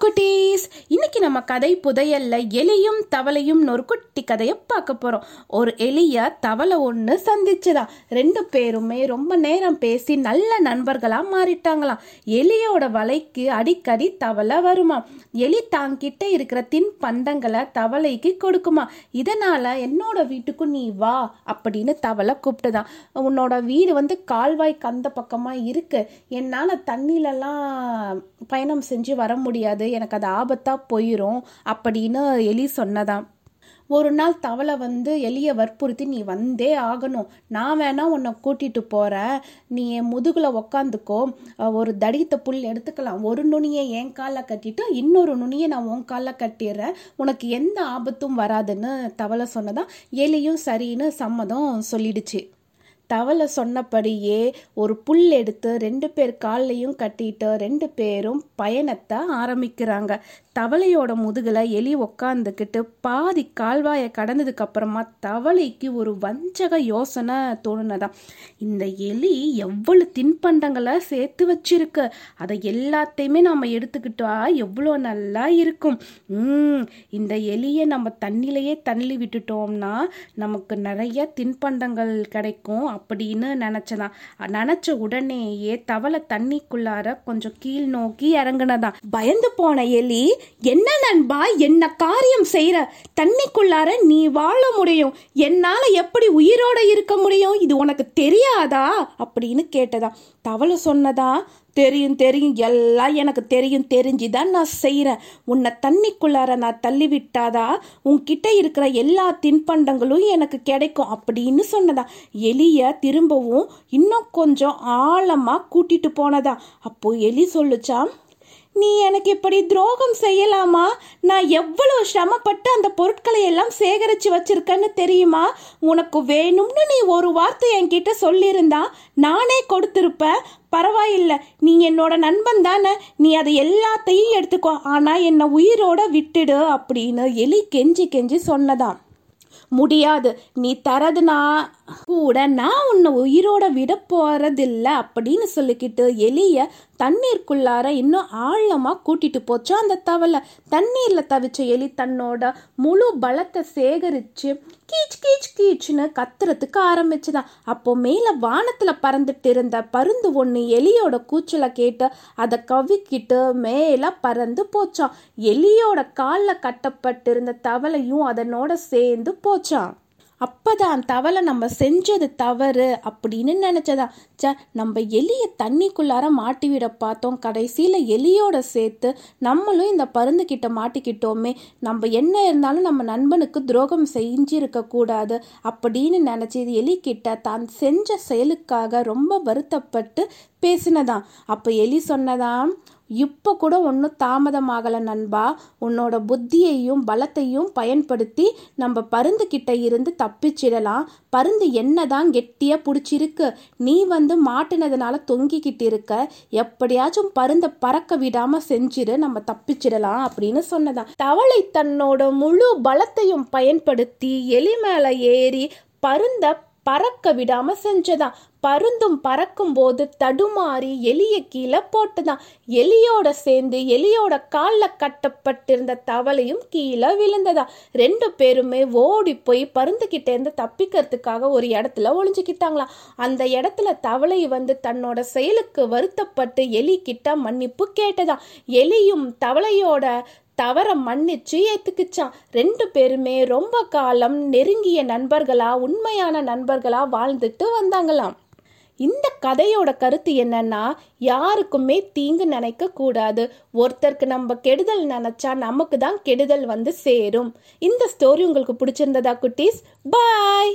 குட்டீஸ் இன்னைக்கு நம்ம கதை புதையல்ல எலியும் தவளையும் ஒரு குட்டி கதையை பார்க்க போகிறோம் ஒரு எலிய தவளை ஒன்று சந்திச்சுதான் ரெண்டு பேருமே ரொம்ப நேரம் பேசி நல்ல நண்பர்களாக மாறிட்டாங்களாம். எலியோட வலைக்கு அடிக்கடி தவளை வருமா? எலி தாங்கிட்ட இருக்கிற தின் பண்டங்களை தவளைக்கு கொடுக்குமா? இதனால் என்னோட வீட்டுக்கு நீ வா அப்படின்னு தவளை கூப்பிட்டுதான். உன்னோட வீடு வந்து கால்வாய் கந்த பக்கமாக இருக்கு. என்னால் தண்ணியிலலாம் பயணம் செஞ்சு வர முடியாது. எனக்கு அது ஆபத்தாக போயிடும் அப்படின்னு எலி சொன்னதாம். ஒரு நாள் தவளை வந்து எலியை வற்புறுத்தி நீ வந்தே ஆகணும். நான் வேணா உன்னை கூட்டிட்டு போகிறேன் நீ என் முதுகில் உக்காந்துக்கோ. ஒரு தடித்த புல் எடுத்துக்கலாம். ஒரு நுனியை என் காலில் கட்டிட்டு இன்னொரு நுனியை நான் உன் காலில் கட்டிடுறேன். உனக்கு எந்த ஆபத்தும் வராதுன்னு தவளை சொன்னதான் எலியும் சரின்னு சம்மதம் சொல்லிடுச்சு. தவளை சொன்னபடியே ஒரு புல் எடுத்து ரெண்டு பேர் கால்லையும் கட்டிட்டு ரெண்டு பேரும் பயணத்தை ஆரம்பிக்கிறாங்க. தவளையோட முதுகில் எலி உக்காந்துக்கிட்டு பாதி கால்வாயை கடந்ததுக்கு அப்புறமா தவளைக்கு ஒரு வஞ்சக யோசனை தோணுனதான் இந்த எலி எவ்வளவு தின்பண்டங்களை சேர்த்து வச்சிருக்கு? அதை எல்லாத்தையுமே நம்ம எடுத்துக்கிட்டா எவ்வளோ நல்லா இருக்கும்? இந்த எலியை நம்ம தண்ணிலேயே தள்ளி விட்டுட்டோம்னா நமக்கு நிறைய தின்பண்டங்கள் கிடைக்கும். அப்படின்னு நினைச்சதான் நினைச்ச உடனேயே தவளை தண்ணிக்குள்ளார கொஞ்சம் கீழ் நோக்கி இறங்கினதான் பயந்து போன எலி என்ன நண்பா என்ன காரியம் செய்யற தண்ணிக்குள்ளார நீ வாழ முடியும். என்னால எப்படி உயிரோட இருக்க முடியும்? இது உனக்கு தெரியாதா? அப்படின்னு கேட்டதா தவளை சொன்னதா தெரியும் தெரியும். எல்லாம் எனக்கு தெரியும் தெரிஞ்சு தான் நான் செய்கிறேன் உன்னை தண்ணிக்குள்ளார நான் தள்ளி விட்டாதா உன்கிட்ட இருக்கிற எல்லா தின்பண்டங்களும் எனக்கு கிடைக்கும் அப்படின்னு சொன்னதா? எலிய திரும்பவும் இன்னும் கொஞ்சம் ஆழமாக கூட்டிட்டு போனதா? அப்போது எலி சொல்லுச்சாம் நீ எனக்கு இப்படி துரோகம் செய்யலாமா? நான் எவ்வளோ சிரமப்பட்டு அந்த பொருட்களை எல்லாம் சேகரித்து வச்சிருக்கேன்னு தெரியுமா? உனக்கு வேணும்னு நீ ஒரு வார்த்தை என்கிட்ட சொல்லியிருந்தா நானே கொடுத்துருப்பேன். பரவாயில்ல நீ என்னோட நண்பன் தானே. நீ அதை எல்லாத்தையும் எடுத்துக்கோ. ஆனால் என்னை உயிரோட விட்டுடு அப்படின்னு எலி கெஞ்சி கெஞ்சி சொன்னதாம். முடியாது நீ தரதுனா கூட நான் உன்னை உயிரோட விட போறதில்ல அப்படின்னு சொல்லிக்கிட்டு எலிய தண்ணீருக்குள்ளார இன்னும் ஆழமாக கூட்டிட்டு போச்சா அந்த தவளை. தண்ணீரில் தவிச்ச எலி தன்னோட முழு பலத்தை சேகரித்து கீச் கீச் கீச்சுன்னு கத்துறதுக்கு ஆரம்பிச்சுதான் அப்போ மேலே வானத்தில் பறந்துட்டு இருந்த பருந்து ஒன்று எலியோட கூச்சலை கேட்டு அதை கவிக்கிட்டு மேலே பறந்து போச்சான் எலியோட காலில் கட்டப்பட்டிருந்த தவளையும் அதனோட சேர்ந்து போச்சான் அப்பதான் தவளை நம்ம செஞ்சது தவறு அப்படின்னு நினச்சதா? ச நம்ம எலியை தண்ணிக்குள்ளார மாட்டி விட பார்த்தோம். கடைசியில் எலியோட சேர்த்து நம்மளும் இந்த பருந்து கிட்ட மாட்டிக்கிட்டோமே. நம்ம என்ன இருந்தாலும் நம்ம நண்பனுக்கு துரோகம் செஞ்சிருக்க கூடாது அப்படின்னு நினச்சி இது எலி கிட்ட தான் செஞ்ச செயலுக்காக ரொம்ப வருத்தப்பட்டு பேசினதான் அப்போ எலி சொன்னதாம் இப்போ கூட ஒன்றும் தாமதமாகலை நண்பா. உன்னோட புத்தியையும் பலத்தையும் பயன்படுத்தி நம்ம பருந்து கிட்ட இருந்து தப்பிச்சிடலாம். பருந்து என்னதான் கெட்டியா பிடிச்சிருக்கு. நீ வந்து மாட்டினதுனால தொங்கிக்கிட்டு இருக்க எப்படியாச்சும் பருந்த பறக்க விடாம செஞ்சிரு நம்ம தப்பிச்சிடலாம் அப்படின்னு சொன்னதான். தவளை தன்னோட முழு பலத்தையும் பயன்படுத்தி எலி மேல ஏறி பருந்த பறக்க விடாம செஞ்சதாம் பருந்தும் பறக்கும் போது தடுமாறி எலிய கீழே போட்டதான். எலியோட சேர்ந்து எலியோட காலில் கட்டப்பட்டிருந்த தவளையும் கீழே விழுந்ததா ரெண்டு பேருமே ஓடி போய் பருந்து இருந்து தப்பிக்கிறதுக்காக ஒரு இடத்துல ஒளிஞ்சுக்கிட்டாங்களாம். அந்த இடத்துல தவளை வந்து தன்னோட செயலுக்கு வருத்தப்பட்டு எலி கிட்ட மன்னிப்பு கேட்டதா எலியும் தவளையோட தவற மன்னிச்சு ஏத்துக்குச்சான். ரெண்டு பேருமே ரொம்ப காலம் நெருங்கிய நண்பர்களா உண்மையான நண்பர்களா வாழ்ந்துட்டு வந்தாங்களாம். இந்த கதையோட கருத்து என்னன்னா யாருக்குமே தீங்கு நினைக்க கூடாது. ஒருத்தருக்கு நம்ம கெடுதல் நினைச்சா நமக்கு தான் கெடுதல் வந்து சேரும். இந்த ஸ்டோரி உங்களுக்கு பிடிச்சிருந்ததா குட்டீஸ்? பாய்